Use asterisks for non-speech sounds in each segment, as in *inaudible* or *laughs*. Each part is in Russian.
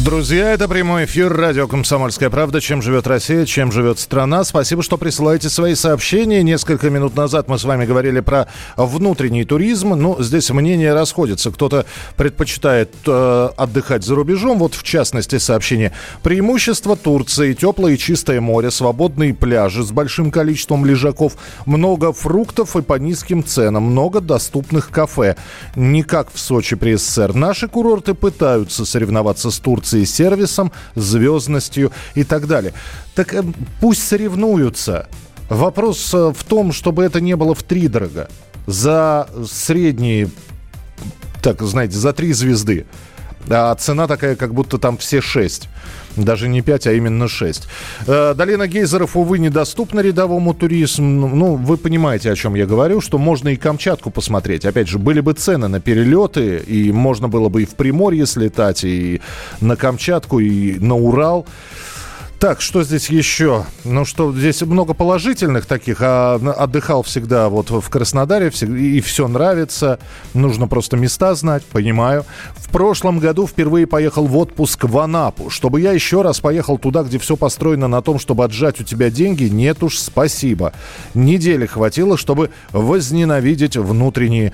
Друзья, это прямой эфир радио «Комсомольская правда». Чем живет Россия, чем живет страна. Спасибо, что присылаете свои сообщения. Несколько минут назад мы с вами говорили про внутренний туризм. Ну, здесь мнения расходятся. Кто-то предпочитает э, отдыхать за рубежом. Вот, в частности, сообщение. Преимущество Турции. Теплое и чистое море, свободные пляжи с большим количеством лежаков, много фруктов и по низким ценам, много доступных кафе. Не как в Сочи при СССР. Наши курорты пытаются соревноваться с Турцией Турции сервисом, звездностью и так далее. Так э, пусть соревнуются. Вопрос э, в том, чтобы это не было в три дорого. За средние, так, знаете, за три звезды. А цена такая, как будто там все шесть. Даже не 5, а именно 6. Э, долина гейзеров, увы, недоступна рядовому туризму. Ну, вы понимаете, о чем я говорю, что можно и Камчатку посмотреть. Опять же, были бы цены на перелеты, и можно было бы и в Приморье слетать, и на Камчатку, и на Урал. Так, что здесь еще? Ну что, здесь много положительных таких, а отдыхал всегда вот в Краснодаре, и все нравится. Нужно просто места знать, понимаю. В прошлом году впервые поехал в отпуск в Анапу. Чтобы я еще раз поехал туда, где все построено на том, чтобы отжать у тебя деньги, нет уж, спасибо. Недели хватило, чтобы возненавидеть внутренние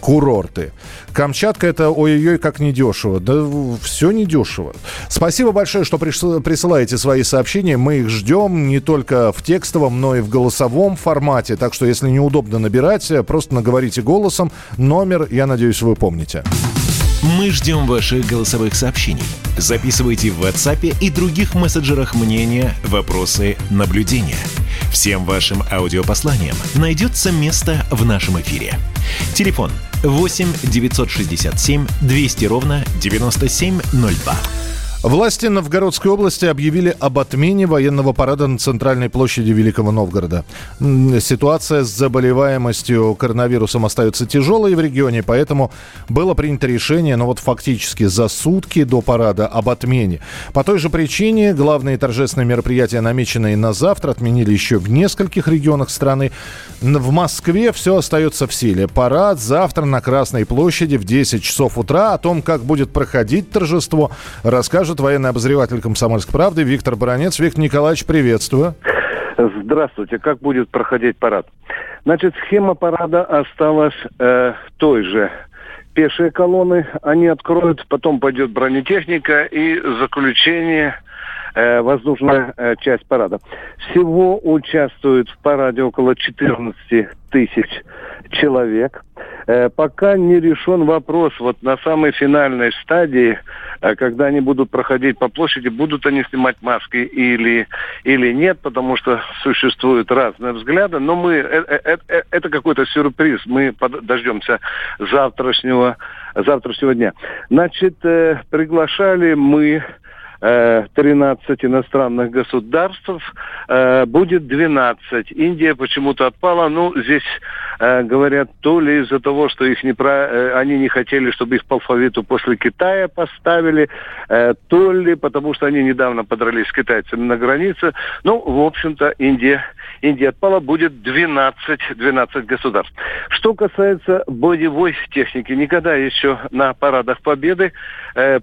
курорты. Камчатка это ой-ой-ой как недешево. Да все недешево. Спасибо большое, что присылаете свои сообщения. Мы их ждем не только в текстовом, но и в голосовом формате. Так что, если неудобно набирать, просто наговорите голосом. Номер, я надеюсь, вы помните. Мы ждем ваших голосовых сообщений. Записывайте в WhatsApp и других мессенджерах мнения, вопросы, наблюдения. Всем вашим аудиопосланиям найдется место в нашем эфире. Телефон 8 967 200 ровно 9702. Власти Новгородской области объявили об отмене военного парада на центральной площади Великого Новгорода. Ситуация с заболеваемостью коронавирусом остается тяжелой в регионе, поэтому было принято решение, ну вот фактически за сутки до парада об отмене. По той же причине главные торжественные мероприятия, намеченные на завтра, отменили еще в нескольких регионах страны. В Москве все остается в силе. Парад завтра на Красной площади в 10 часов утра. О том, как будет проходить торжество, расскажет расскажет военный обозреватель «Комсомольской правды» Виктор Баранец. Виктор Николаевич, приветствую. Здравствуйте. Как будет проходить парад? Значит, схема парада осталась э, той же. Пешие колонны они откроют, потом пойдет бронетехника и заключение э, воздушная э, часть парада. Всего участвует в параде около 14 тысяч человек. Э, пока не решен вопрос вот на самой финальной стадии, э, когда они будут проходить по площади, будут они снимать маски или, или нет, потому что существуют разные взгляды. Но мы, э, это какой-то сюрприз. Мы дождемся завтрашнего, завтрашнего дня. Значит, приглашали мы 13 э, иностранных государств, э, будет 12. Индия почему-то отпала. Ну, здесь э, говорят, то ли из-за того, что их не про... они не хотели, чтобы их по алфавиту после Китая поставили, то ли потому, что они недавно подрались с китайцами на границе. Ну, в общем-то, Индия, Индия отпала, будет 12, 12 государств. Что касается боевой техники, никогда еще на парадах Победы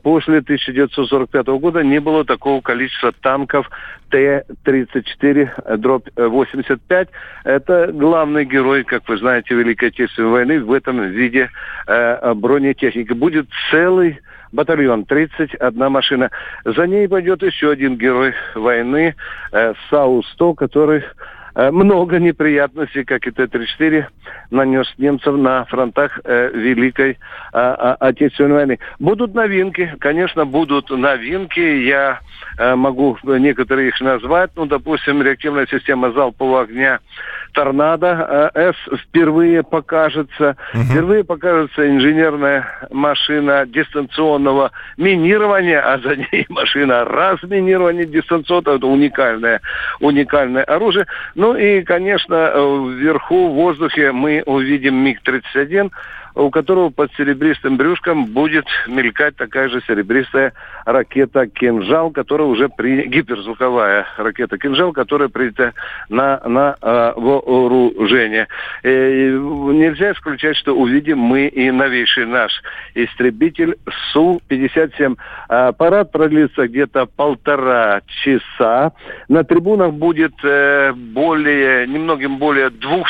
после 1945 года не было такого количества танков Т-34 дробь 85. Это главный герой, как вы знаете, Великой Отечественной войны в этом виде э, бронетехники. Будет целый батальон, 31 машина. За ней пойдет еще один герой войны, э, САУ-100, который Э, много неприятностей, как и Т-34, нанес немцам на фронтах э, Великой э, Отечественной войны. Будут новинки, конечно, будут новинки. Я э, могу некоторые их назвать. Ну, допустим, реактивная система залпового огня «Торнадо» э, С впервые покажется. Угу. Впервые покажется инженерная машина дистанционного минирования, а за ней *laughs* машина разминирования дистанционного. Это уникальное, уникальное оружие. Но Ну и, конечно, вверху в воздухе мы увидим МиГ-31, у которого под серебристым брюшком будет мелькать такая же серебристая ракета «Кинжал», которая уже при... гиперзвуковая ракета «Кинжал», которая принята на, на э, вооружение. И нельзя исключать, что увидим мы и новейший наш истребитель Су-57. А, парад продлится где-то полтора часа. На трибунах будет э, более, немногим более 200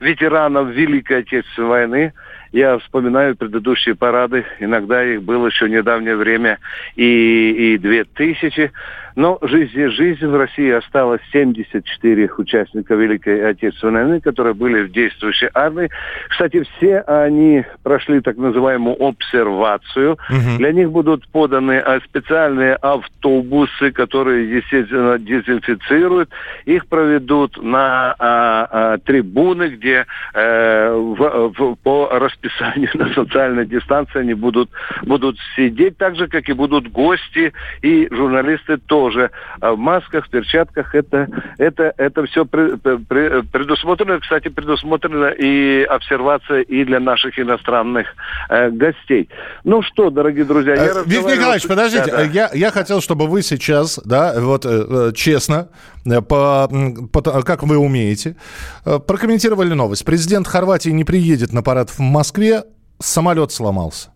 ветеранов Великой Отечественной войны. Я вспоминаю предыдущие парады, иногда их было еще недавнее время и, и две тысячи. Но жизнь жизнь. В России осталось 74 участника Великой Отечественной войны, которые были в действующей армии. Кстати, все они прошли так называемую обсервацию. Угу. Для них будут поданы а, специальные автобусы, которые, естественно, дезинфицируют. Их проведут на а, а, трибуны, где э, в, в, по расписанию *laughs* на социальной дистанции они будут, будут сидеть так же, как и будут гости и журналисты тоже тоже а в масках, в перчатках. Это, это, это все предусмотрено. Кстати, предусмотрена и обсервация и для наших иностранных э, гостей. Ну что, дорогие друзья, я э, Виктор Николаевич, подождите, да, да. Я, я хотел, чтобы вы сейчас, да, вот э, э честно, по, по, как вы умеете, прокомментировали новость. Президент Хорватии не приедет на парад в Москве, самолет сломался.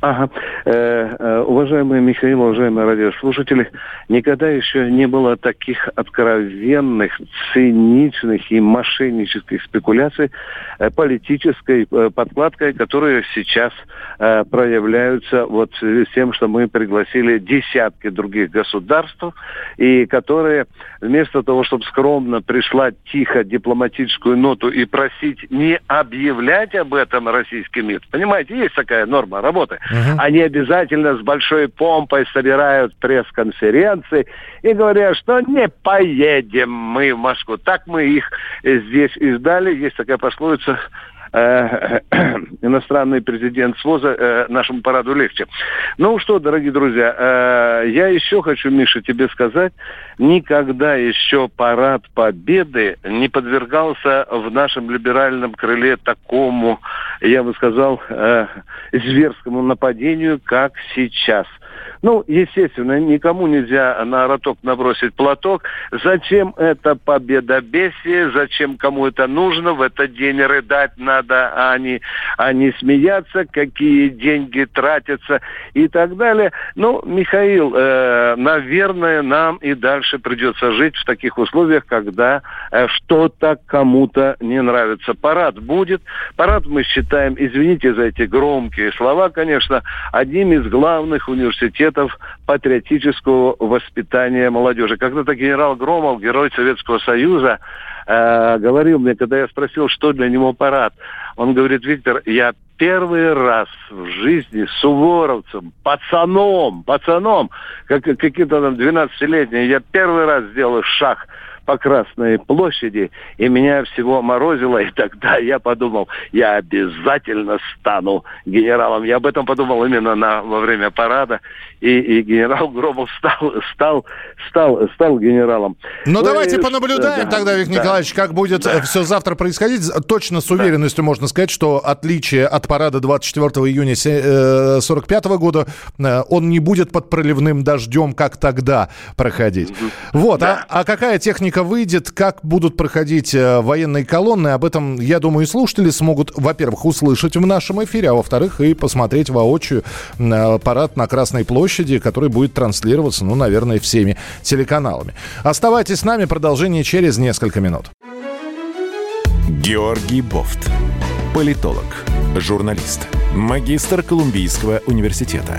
Ага. Э, э, Михаил, уважаемые радиослушатели, никогда еще не было таких откровенных, циничных и мошеннических спекуляций э, политической э, подкладкой, которые сейчас э, проявляются вот с тем, что мы пригласили десятки других государств, и которые вместо того, чтобы скромно пришла тихо дипломатическую ноту и просить не объявлять об этом российский мир, понимаете, есть такая норма работы, Угу. Они обязательно с большой помпой собирают пресс-конференции и говорят, что не поедем мы в Москву. Так мы их здесь издали. Есть такая пословица *clears throat* иностранный президент СВОЗа э, нашему параду легче. Ну что, дорогие друзья, э, я еще хочу, Миша, тебе сказать, никогда еще парад Победы не подвергался в нашем либеральном крыле такому, я бы сказал, э, зверскому нападению, как сейчас – ну, естественно, никому нельзя на роток набросить платок. Зачем это победобесие? Зачем кому это нужно? В этот день рыдать надо, а не, а не смеяться, какие деньги тратятся и так далее. Ну, Михаил, э, наверное, нам и дальше придется жить в таких условиях, когда э, что-то кому-то не нравится. Парад будет. Парад мы считаем, извините за эти громкие слова, конечно, одним из главных университетов университетов патриотического воспитания молодежи. Когда-то генерал Громов, герой Советского Союза, э, говорил мне, когда я спросил, что для него парад, он говорит, Виктор, я первый раз в жизни суворовцем, пацаном, пацаном, как, каким-то там 12-летним, я первый раз сделал шаг по Красной площади, и меня всего морозило, и тогда я подумал, я обязательно стану генералом. Я об этом подумал именно на, во время парада, и, и генерал Громов стал, стал, стал, стал генералом. Ну, ну давайте и, понаблюдаем да, тогда, Виктор да, Николаевич, как будет да. все завтра происходить. Точно с уверенностью да. можно сказать, что отличие от парада 24 июня 1945 э, года, э, он не будет под проливным дождем, как тогда проходить. Вот, да. а, а какая техника техника выйдет, как будут проходить э, военные колонны. Об этом, я думаю, и слушатели смогут, во-первых, услышать в нашем эфире, а во-вторых, и посмотреть воочию э, парад на Красной площади, который будет транслироваться, ну, наверное, всеми телеканалами. Оставайтесь с нами, продолжение через несколько минут. Георгий Бофт. Политолог, журналист, магистр Колумбийского университета,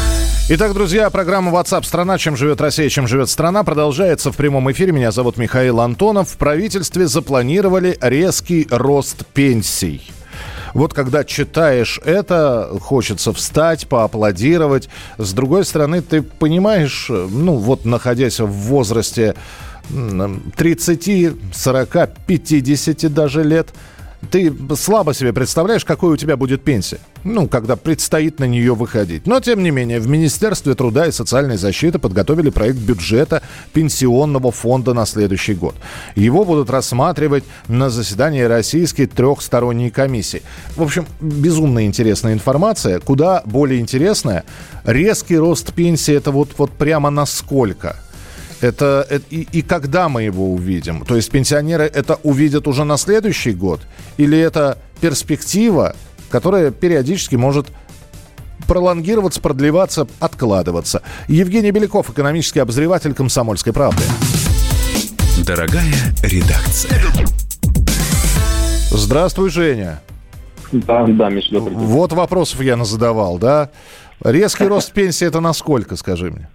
Итак, друзья, программа WhatsApp страна Чем живет Россия, чем живет страна» продолжается в прямом эфире. Меня зовут Михаил Антонов. В правительстве запланировали резкий рост пенсий. Вот когда читаешь это, хочется встать, поаплодировать. С другой стороны, ты понимаешь, ну вот находясь в возрасте 30, 40, 50 даже лет – ты слабо себе представляешь, какой у тебя будет пенсия. Ну, когда предстоит на нее выходить. Но, тем не менее, в Министерстве труда и социальной защиты подготовили проект бюджета пенсионного фонда на следующий год. Его будут рассматривать на заседании российской трехсторонней комиссии. В общем, безумно интересная информация. Куда более интересная, резкий рост пенсии это вот, вот прямо насколько – это, это и, и когда мы его увидим? То есть пенсионеры это увидят уже на следующий год? Или это перспектива, которая периодически может пролонгироваться, продлеваться, откладываться? Евгений Беляков, экономический обозреватель «Комсомольской правды». Дорогая редакция. Здравствуй, Женя. Да, да, Миш, добрый день. Вот вопросов я задавал, да? Резкий рост пенсии это насколько, скажи мне?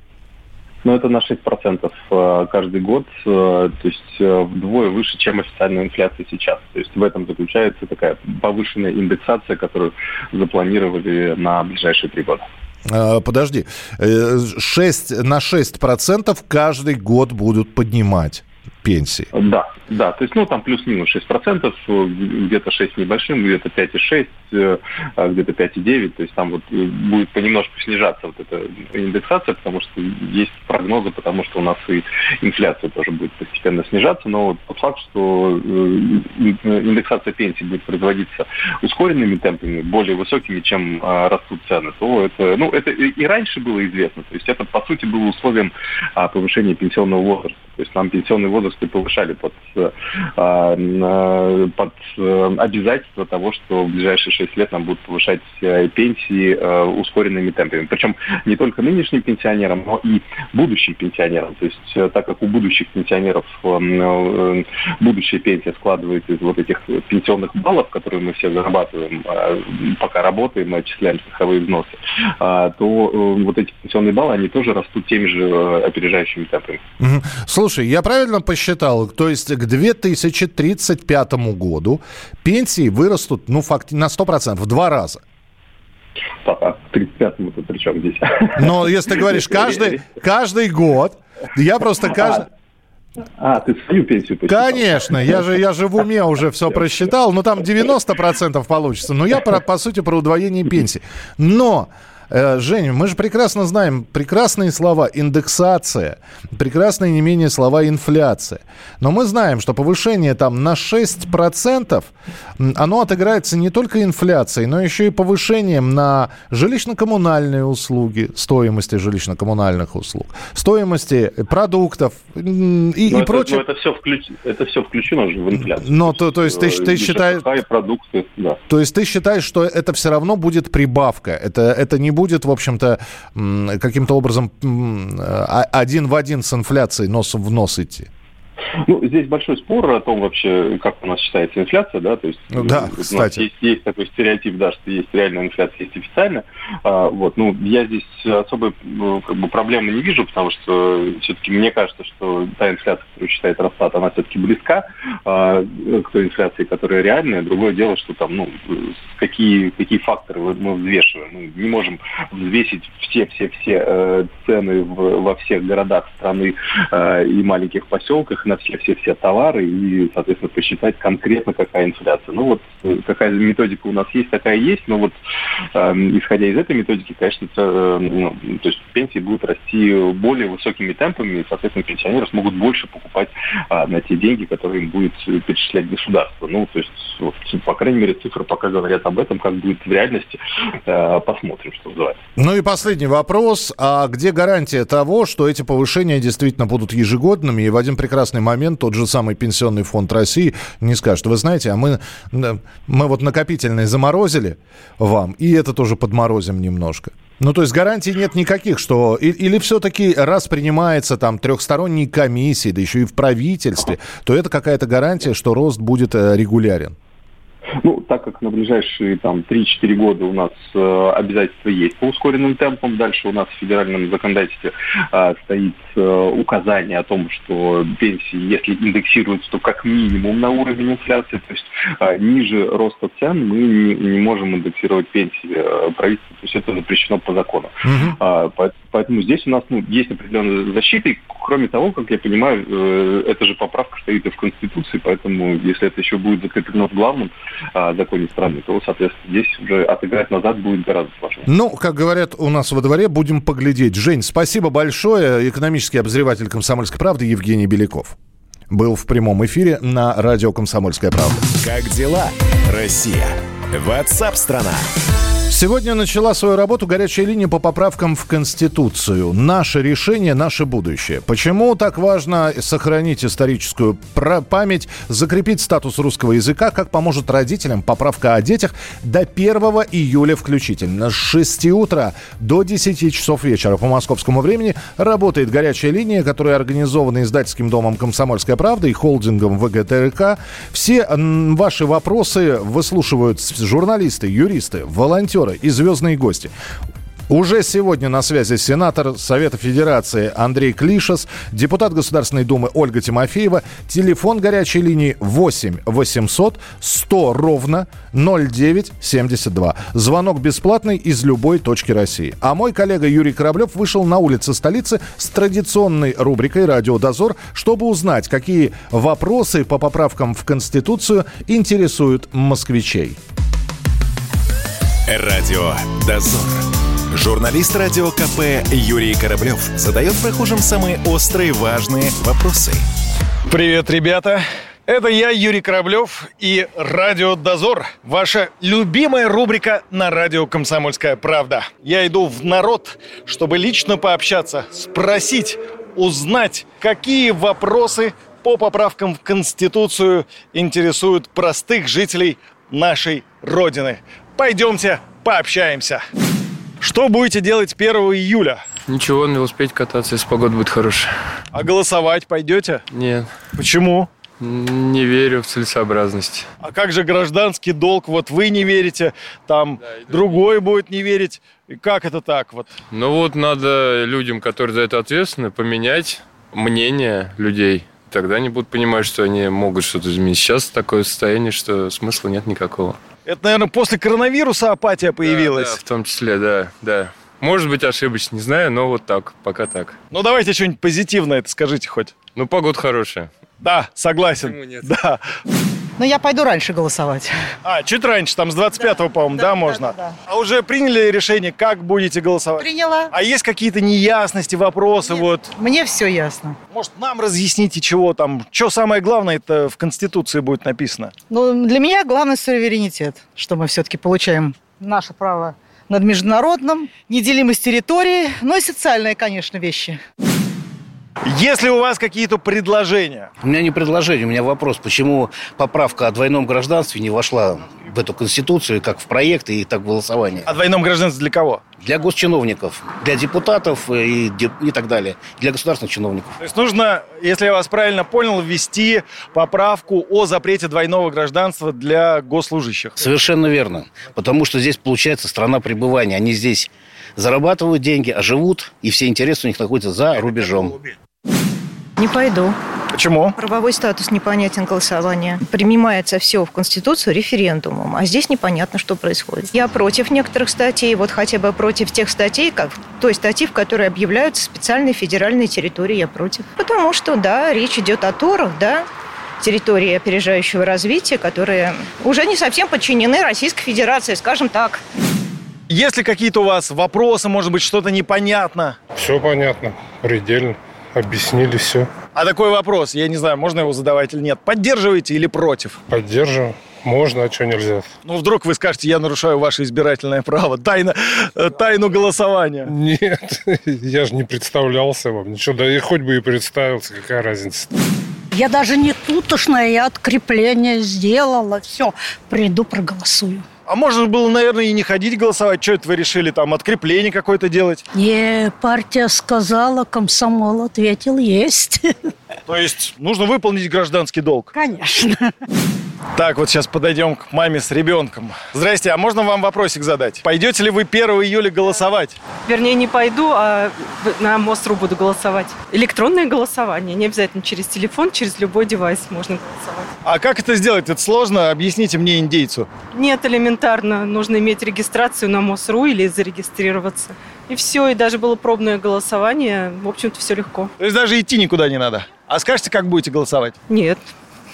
Но это на 6% э, каждый год, э, то есть э, вдвое выше, чем официальная инфляция сейчас. То есть в этом заключается такая повышенная индексация, которую запланировали на ближайшие три года. А, подожди, 6, на 6% каждый год будут поднимать пенсии. Да, да, то есть, ну, там плюс-минус 6%, где-то 6 небольшим, где-то 5,6, э, а где-то 5,9, то есть там вот э, будет понемножку снижаться вот эта индексация, потому что есть прогнозы, потому что у нас и инфляция тоже будет постепенно снижаться, но вот тот факт, что э, индексация пенсий будет производиться ускоренными темпами, более высокими, чем а, растут цены, то это, ну, это и раньше было известно, то есть это, по сути, было условием а, повышения пенсионного возраста. То есть нам пенсионный возраст и повышали под, э, под э, обязательство того, что в ближайшие 6 лет нам будут повышать э, пенсии ускоренными темпами. Причем не только нынешним пенсионерам, но и будущим пенсионерам. То есть так как у будущих пенсионеров будущая пенсия складывается из вот этих пенсионных баллов, которые мы все зарабатываем, пока работаем, мы отчисляем страховые взносы, то вот эти пенсионные баллы, они тоже растут теми же опережающими темпами. Слушай, я правильно посчитал? То есть к 2035 году пенсии вырастут, ну, факт, на 100%, в два раза. А 35-му то при чем здесь? Но если ты говоришь каждый, каждый год, я просто каждый... А, ты свою пенсию посчитал? Конечно, я же, я же в уме уже все просчитал, ну там 90% получится, но я, про, по сути, про удвоение пенсии. Но Э, Женя, мы же прекрасно знаем прекрасные слова индексация, прекрасные не менее слова инфляция. Но мы знаем, что повышение там на 6%, оно отыграется не только инфляцией, но еще и повышением на жилищно-коммунальные услуги, стоимости жилищно-коммунальных услуг, стоимости продуктов и, и это, прочее. Но это все, включ... это все включено же в инфляцию. Но то, то есть ты, ты э, считаешь... продукты, да. То есть ты считаешь, что это все равно будет прибавка, это, это не будет, в общем-то, каким-то образом а, один в один с инфляцией нос в нос идти? Ну, здесь большой спор о том вообще, как у нас считается инфляция, да, то есть ну, да, у кстати. есть, есть такой стереотип, да, что есть реальная инфляция, есть официальная. А, вот, ну, я здесь особой ну, как бы, проблемы не вижу, потому что все-таки мне кажется, что та инфляция, которую считает Росстат, она все-таки близка а, к той инфляции, которая реальная. Другое дело, что там, ну, какие, какие факторы мы взвешиваем. Мы не можем взвесить все-все-все э, цены в, во всех городах страны э, и маленьких поселках на все-все-все товары и, соответственно, посчитать конкретно, какая инфляция. Ну вот э, какая методика у нас есть, такая есть, но вот э, исходя из этой методики, конечно, э, ну, то есть пенсии будут расти более высокими темпами, и, соответственно, пенсионеры смогут больше покупать э, на те деньги, которые им будет перечислять государство. Ну, то есть, вот, по крайней мере, цифры пока говорят об этом, как будет в реальности, э, посмотрим, что называется. Ну и последний вопрос. А где гарантия того, что эти повышения действительно будут ежегодными, и в один прекрасный момент тот же самый Пенсионный фонд России не скажет, вы знаете, а мы, мы вот накопительные заморозили вам, и это тоже подморозим немножко. Ну, то есть гарантий нет никаких, что... Или все-таки раз принимается там трехсторонней комиссии, да еще и в правительстве, то это какая-то гарантия, что рост будет э, регулярен? Ну, так как на ближайшие там 3-4 года у нас э, обязательства есть по ускоренным темпам, дальше у нас в федеральном законодательстве э, стоит э, указание о том, что пенсии, если индексируются, то как минимум на уровень инфляции, то есть э, ниже роста цен мы не, не можем индексировать пенсии э, правительства, то есть это запрещено по закону. Угу. А, поэтому здесь у нас ну, есть определенная защита, и кроме того, как я понимаю, э, эта же поправка стоит и в Конституции, поэтому если это еще будет закреплено в главном э, законе страны, то, соответственно, здесь уже отыграть назад будет гораздо сложнее. Ну, как говорят у нас во дворе, будем поглядеть. Жень, спасибо большое. Экономический обозреватель «Комсомольской правды» Евгений Беляков был в прямом эфире на радио «Комсомольская правда». Как дела, Россия? Ватсап-страна! Сегодня начала свою работу горячая линия по поправкам в Конституцию. Наше решение, наше будущее. Почему так важно сохранить историческую память, закрепить статус русского языка, как поможет родителям поправка о детях до 1 июля включительно. С 6 утра до 10 часов вечера по московскому времени работает горячая линия, которая организована издательским домом «Комсомольская правда» и холдингом ВГТРК. Все ваши вопросы выслушивают журналисты, юристы, волонтеры, волонтеры и звездные гости. Уже сегодня на связи сенатор Совета Федерации Андрей Клишес, депутат Государственной Думы Ольга Тимофеева. Телефон горячей линии 8 800 100 ровно 0972. Звонок бесплатный из любой точки России. А мой коллега Юрий Кораблев вышел на улицы столицы с традиционной рубрикой «Радиодозор», чтобы узнать, какие вопросы по поправкам в Конституцию интересуют москвичей. Радио «Дозор». Журналист радио КП Юрий Кораблев задает прохожим самые острые важные вопросы. Привет, ребята! Это я, Юрий Кораблев и «Радио Дозор», ваша любимая рубрика на радио «Комсомольская правда». Я иду в народ, чтобы лично пообщаться, спросить, узнать, какие вопросы по поправкам в Конституцию интересуют простых жителей нашей Родины. Пойдемте пообщаемся. Что будете делать 1 июля? Ничего, на велосипеде кататься, если погода будет хорошая. А голосовать пойдете? Нет. Почему? Не верю в целесообразность. А как же гражданский долг? Вот вы не верите, там да, другой будет не верить. И как это так вот? Ну вот надо людям, которые за это ответственны, поменять мнение людей. Тогда они будут понимать, что они могут что-то изменить. Сейчас такое состояние, что смысла нет никакого. Это, наверное, после коронавируса апатия появилась. Да, да, в том числе, да, да. Может быть, ошибочно, не знаю, но вот так, пока так. Ну, давайте что-нибудь позитивное это скажите хоть. Ну, погода хорошая. Да, согласен. Почему нет? Да. Но я пойду раньше голосовать. А, чуть раньше, там с 25-го, да, по-моему, да, да, можно? Да, да. А уже приняли решение, как будете голосовать? Приняла. А есть какие-то неясности, вопросы? Нет, вот? Мне все ясно. Может, нам разъясните, чего там, что самое главное это в Конституции будет написано? Ну, для меня главный суверенитет, что мы все-таки получаем наше право над международным, неделимость территории, ну и социальные, конечно, вещи. Если у вас какие-то предложения? У меня не предложение, у меня вопрос. Почему поправка о двойном гражданстве не вошла в эту Конституцию, как в проект и так в голосование? О двойном гражданстве для кого? Для госчиновников, для депутатов и, и так далее, для государственных чиновников. То есть нужно, если я вас правильно понял, ввести поправку о запрете двойного гражданства для госслужащих? Совершенно верно. Потому что здесь получается страна пребывания. Они здесь зарабатывают деньги, а живут, и все интересы у них находятся за рубежом. Не пойду. Почему? Правовой статус непонятен голосования. Принимается все в Конституцию референдумом, а здесь непонятно, что происходит. Я против некоторых статей, вот хотя бы против тех статей, как той статьи, в которой объявляются специальные федеральные территории, я против. Потому что, да, речь идет о торах, да, территории опережающего развития, которые уже не совсем подчинены Российской Федерации, скажем так. Есть ли какие-то у вас вопросы, может быть, что-то непонятно? Все понятно, предельно объяснили все. А такой вопрос, я не знаю, можно его задавать или нет. Поддерживаете или против? Поддерживаю. Можно, а что нельзя? Ну, вдруг вы скажете, я нарушаю ваше избирательное право, тайна, э, тайну голосования. Нет, *laughs* я же не представлялся вам. Ничего, да и хоть бы и представился, какая разница Я даже не тутошное, я открепление сделала. Все, приду, проголосую. А можно было, наверное, и не ходить голосовать. Что это вы решили, там, открепление какое-то делать? Не, партия сказала, комсомол ответил, есть. То есть нужно выполнить гражданский долг? Конечно. Так, вот сейчас подойдем к маме с ребенком. Здрасте, а можно вам вопросик задать? Пойдете ли вы 1 июля голосовать? Вернее, не пойду, а на МОСРУ буду голосовать. Электронное голосование, не обязательно через телефон, через любой девайс можно голосовать. А как это сделать? Это сложно? Объясните мне, индейцу. Нет, элементарно. Нужно иметь регистрацию на МОСРУ или зарегистрироваться. И все, и даже было пробное голосование. В общем-то, все легко. То есть даже идти никуда не надо? А скажете, как будете голосовать? Нет,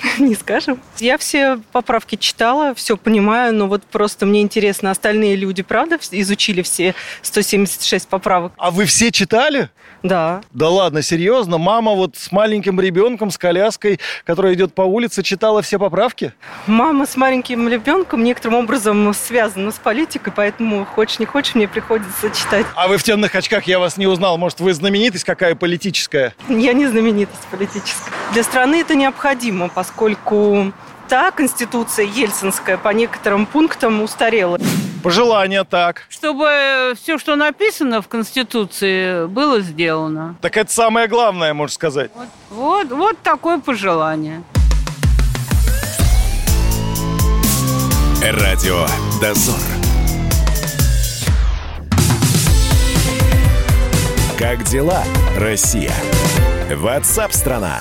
*laughs* не скажем. Я все поправки читала, все понимаю, но вот просто мне интересно, остальные люди, правда, изучили все 176 поправок? А вы все читали? Да. Да ладно, серьезно? Мама вот с маленьким ребенком, с коляской, которая идет по улице, читала все поправки? Мама с маленьким ребенком некоторым образом связана с политикой, поэтому хочешь не хочешь, мне приходится читать. А вы в темных очках, я вас не узнал. Может, вы знаменитость какая политическая? Я не знаменитость политическая. Для страны это необходимо, поскольку та конституция ельцинская по некоторым пунктам устарела. Пожелание так. Чтобы все, что написано в Конституции, было сделано. Так это самое главное, можно сказать. Вот, вот, вот такое пожелание. Радио «Дозор». Как дела, Россия? Ватсап-страна!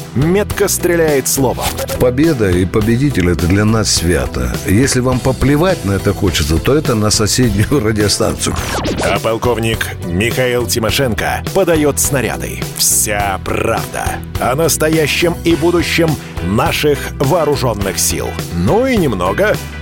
метко стреляет словом. Победа и победитель – это для нас свято. Если вам поплевать на это хочется, то это на соседнюю *laughs* радиостанцию. А полковник Михаил Тимошенко подает снаряды. Вся правда о настоящем и будущем наших вооруженных сил. Ну и немного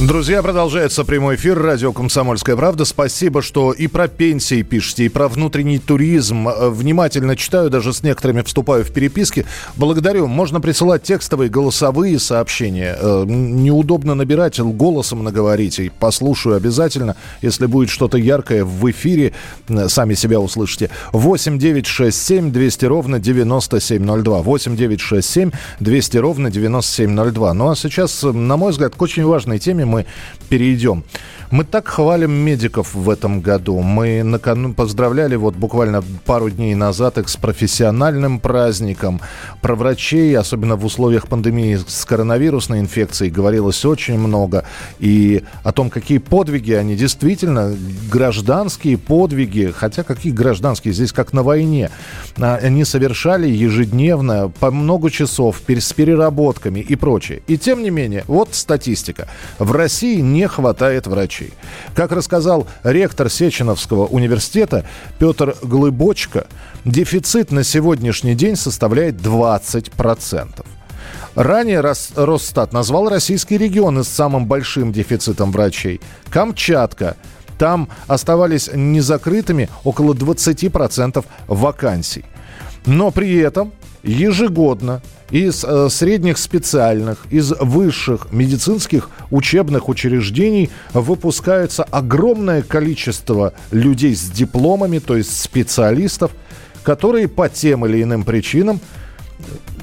Друзья, продолжается прямой эфир радио «Комсомольская правда». Спасибо, что и про пенсии пишете, и про внутренний туризм. Внимательно читаю, даже с некоторыми вступаю в переписки. Благодарю. Можно присылать текстовые, голосовые сообщения. Неудобно набирать, голосом наговорите. Послушаю обязательно. Если будет что-то яркое в эфире, сами себя услышите. 8 9 6 7 200 ровно 9702. 8 9 6 7 200 ровно 9702. Ну а сейчас, на мой взгляд, к очень важной теме мы перейдем. Мы так хвалим медиков в этом году. Мы накануне поздравляли вот буквально пару дней назад их с профессиональным праздником. Про врачей, особенно в условиях пандемии с коронавирусной инфекцией, говорилось очень много. И о том, какие подвиги они действительно, гражданские подвиги, хотя какие гражданские, здесь как на войне, они совершали ежедневно по много часов с переработками и прочее. И тем не менее, вот статистика. В России не хватает врачей. Как рассказал ректор Сеченовского университета Петр Глыбочка, дефицит на сегодняшний день составляет 20%. Ранее Росстат назвал российские регионы с самым большим дефицитом врачей. Камчатка. Там оставались незакрытыми около 20% вакансий. Но при этом ежегодно из э, средних специальных, из высших медицинских учебных учреждений выпускается огромное количество людей с дипломами, то есть специалистов, которые по тем или иным причинам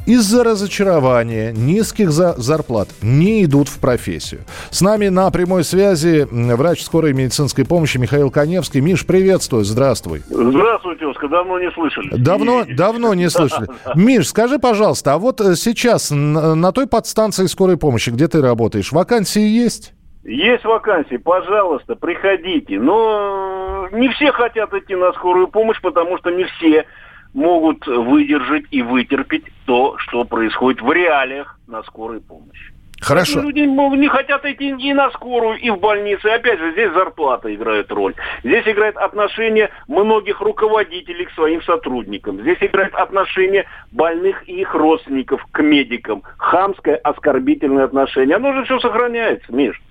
из-за разочарования низких за зарплат не идут в профессию. С нами на прямой связи врач скорой медицинской помощи Михаил Коневский. Миш, приветствую, здравствуй. Здравствуйте, Оскар, давно не слышали. Давно, давно не слышали. *laughs* Миш, скажи, пожалуйста, а вот э, сейчас на той подстанции скорой помощи, где ты работаешь, вакансии есть? Есть вакансии, пожалуйста, приходите. Но не все хотят идти на скорую помощь, потому что не все могут выдержать и вытерпеть то, что происходит в реалиях на скорой помощи. Хорошо. Люди не хотят идти и на скорую, и в больницы. Опять же, здесь зарплата играет роль. Здесь играет отношение многих руководителей к своим сотрудникам. Здесь играет отношение больных и их родственников к медикам. Хамское, оскорбительное отношение. Оно же все сохраняется, Миш.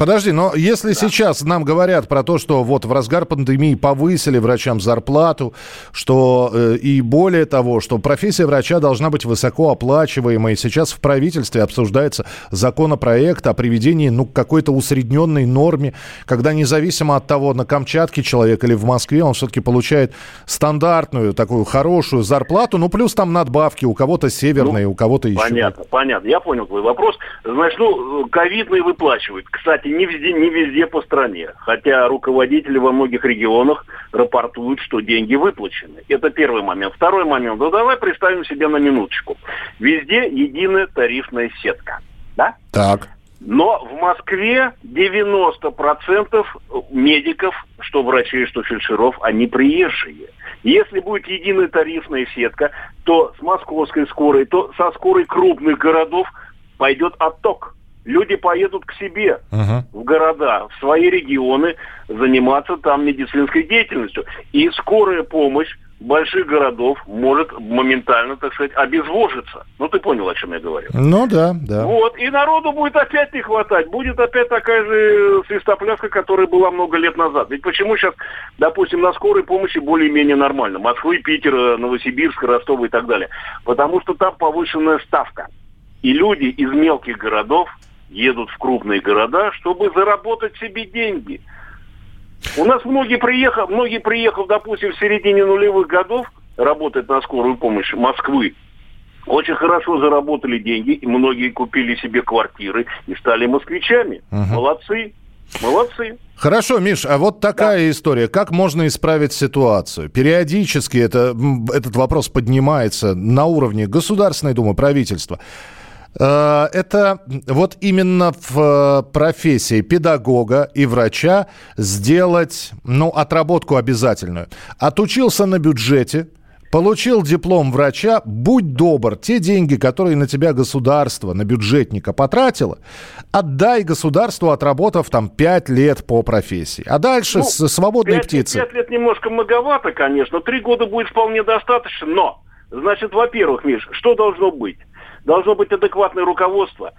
Подожди, но если сейчас нам говорят про то, что вот в разгар пандемии повысили врачам зарплату, что э, и более того, что профессия врача должна быть высоко оплачиваемой, сейчас в правительстве обсуждается законопроект о приведении ну, к какой-то усредненной норме, когда независимо от того, на Камчатке человек или в Москве, он все-таки получает стандартную такую хорошую зарплату, ну плюс там надбавки, у кого-то северные, Ну, у кого-то еще. Понятно, понятно. Я понял твой вопрос. Значит, ну, ковидные выплачивают. Кстати, не везде, не везде по стране. Хотя руководители во многих регионах рапортуют, что деньги выплачены. Это первый момент. Второй момент. Ну, давай представим себе на минуточку. Везде единая тарифная сетка. Да? Так. Но в Москве 90% медиков, что врачей, что фельдшеров, они приезжие. Если будет единая тарифная сетка, то с московской скорой, то со скорой крупных городов пойдет отток. Люди поедут к себе в города, в свои регионы, заниматься там медицинской деятельностью. И скорая помощь больших городов может моментально, так сказать, обезвожиться. Ну, ты понял, о чем я говорю. Ну да, да. Вот, и народу будет опять не хватать. Будет опять такая же свистопляска, которая была много лет назад. Ведь почему сейчас, допустим, на скорой помощи более-менее нормально? Москвы, Питер, Новосибирск, Ростов и так далее. Потому что там повышенная ставка. И люди из мелких городов едут в крупные города, чтобы заработать себе деньги. У нас многие приехав, многие приехав, допустим, в середине нулевых годов работать на скорую помощь Москвы, очень хорошо заработали деньги, и многие купили себе квартиры и стали москвичами. Молодцы, молодцы. Хорошо, Миш, а вот такая история. Как можно исправить ситуацию? Периодически это, этот вопрос поднимается на уровне Государственной Думы, правительства. Э, Это вот именно в э, профессии педагога и врача сделать, ну, отработку обязательную. Отучился на бюджете, Получил диплом врача, будь добр, те деньги, которые на тебя государство, на бюджетника потратило, отдай государству, отработав там 5 лет по профессии. А дальше Ну, с свободной пять, птицы. Пять лет немножко многовато, конечно. Три года будет вполне достаточно. Но, значит, во-первых, Миш, что должно быть? Должно быть адекватное руководство.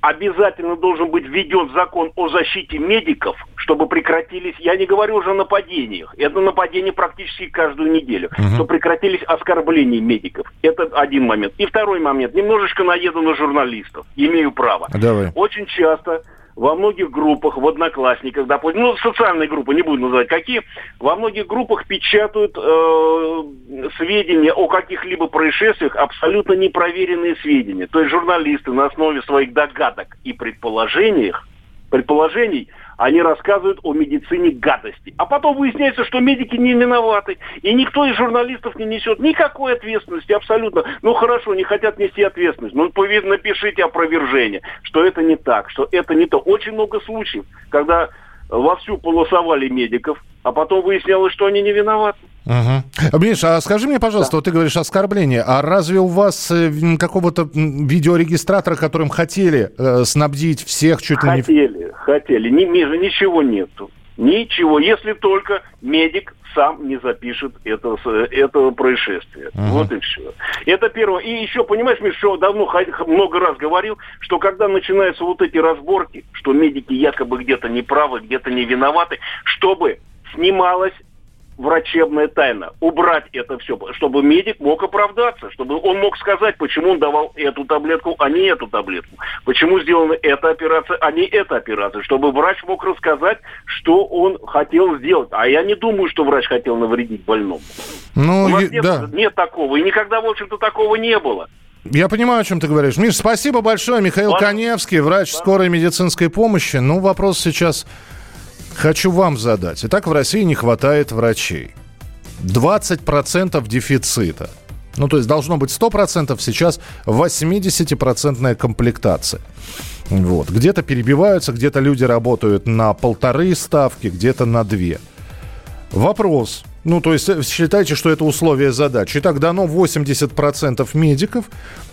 Обязательно должен быть введен закон о защите медиков, чтобы прекратились, я не говорю уже о нападениях, это нападение практически каждую неделю, что прекратились оскорбления медиков. Это один момент. И второй момент. Немножечко наеду на журналистов. Имею право. Давай. Очень часто во многих группах, в одноклассниках, допустим, ну, социальные группы, не буду называть какие, во многих группах печатают э, сведения о каких-либо происшествиях, абсолютно непроверенные сведения. То есть журналисты на основе своих догадок и предположениях, предположений, они рассказывают о медицине гадости. А потом выясняется, что медики не виноваты. И никто из журналистов не несет никакой ответственности абсолютно. Ну хорошо, не хотят нести ответственность. Пове- напишите опровержение, что это не так, что это не то. Очень много случаев, когда вовсю полосовали медиков, а потом выяснялось, что они не виноваты. Мгм. Миша, а скажи мне, пожалуйста, вот ты говоришь оскорбление, а разве у вас э, какого-то видеорегистратора, которым хотели э, снабдить всех чуть ли не... в- Хотели, хотели. Ни, Миша, ничего нету. Ничего, если только медик сам не запишет это, этого происшествия. Вот и все. Это первое. И еще, понимаешь, Миш, что давно много раз говорил, что когда начинаются вот эти разборки, что медики якобы где-то неправы, где-то не виноваты, чтобы снималась врачебная тайна. Убрать это все, чтобы медик мог оправдаться, чтобы он мог сказать, почему он давал эту таблетку, а не эту таблетку. Почему сделана эта операция, а не эта операция. Чтобы врач мог рассказать, что он хотел сделать. А я не думаю, что врач хотел навредить больному. Ну, У нас е- нет, да. нет такого. И никогда, в общем-то, такого не было. Я понимаю, о чем ты говоришь. Миш, спасибо большое. Михаил Ладно. Коневский, врач скорой медицинской помощи. Ну, вопрос сейчас хочу вам задать. Итак, в России не хватает врачей. 20% дефицита. Ну, то есть должно быть 100%, сейчас 80% комплектация. Вот. Где-то перебиваются, где-то люди работают на полторы ставки, где-то на две. Вопрос. Ну, то есть э, считайте, что это условие задачи. Итак, дано 80% медиков,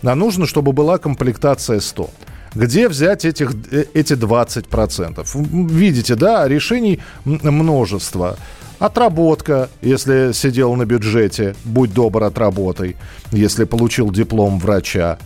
а нужно, чтобы была комплектация 100. Где взять этих, э, эти 20%? М, Видите, да, решений множество. Отработка, если сидел на бюджете, будь добр, отработай, если получил диплом врача.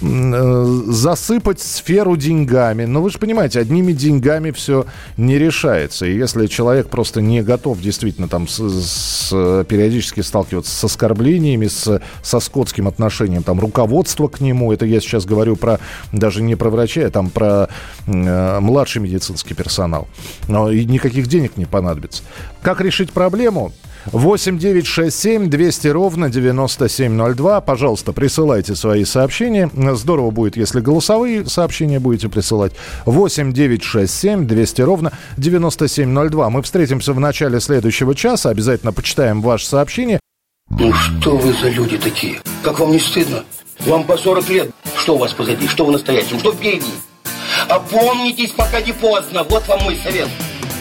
Э, засыпать сферу деньгами. Но вы же понимаете, одними деньгами все не решается. И если человек просто не готов действительно там с, с, периодически сталкиваться с оскорблениями, с, со скотским отношением, там руководство к нему, это я сейчас говорю про даже не про врача, а там про э, младший медицинский персонал. Но и никаких денег не понадобится. Как решить проблему? 8 9 6 7 200 ровно 9702. Пожалуйста, присылайте свои сообщения. Здорово будет, если голосовые сообщения будете присылать. 8 9 6 7 200 ровно 9702. Мы встретимся в начале следующего часа. Обязательно почитаем ваше сообщение. Ну что вы за люди такие? Как вам не стыдно? Вам по 40 лет. Что у вас позади? Что в настоящем? Что впереди? Опомнитесь, пока не поздно. Вот вам мой совет.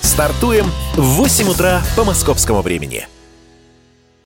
Стартуем в 8 утра по московскому времени.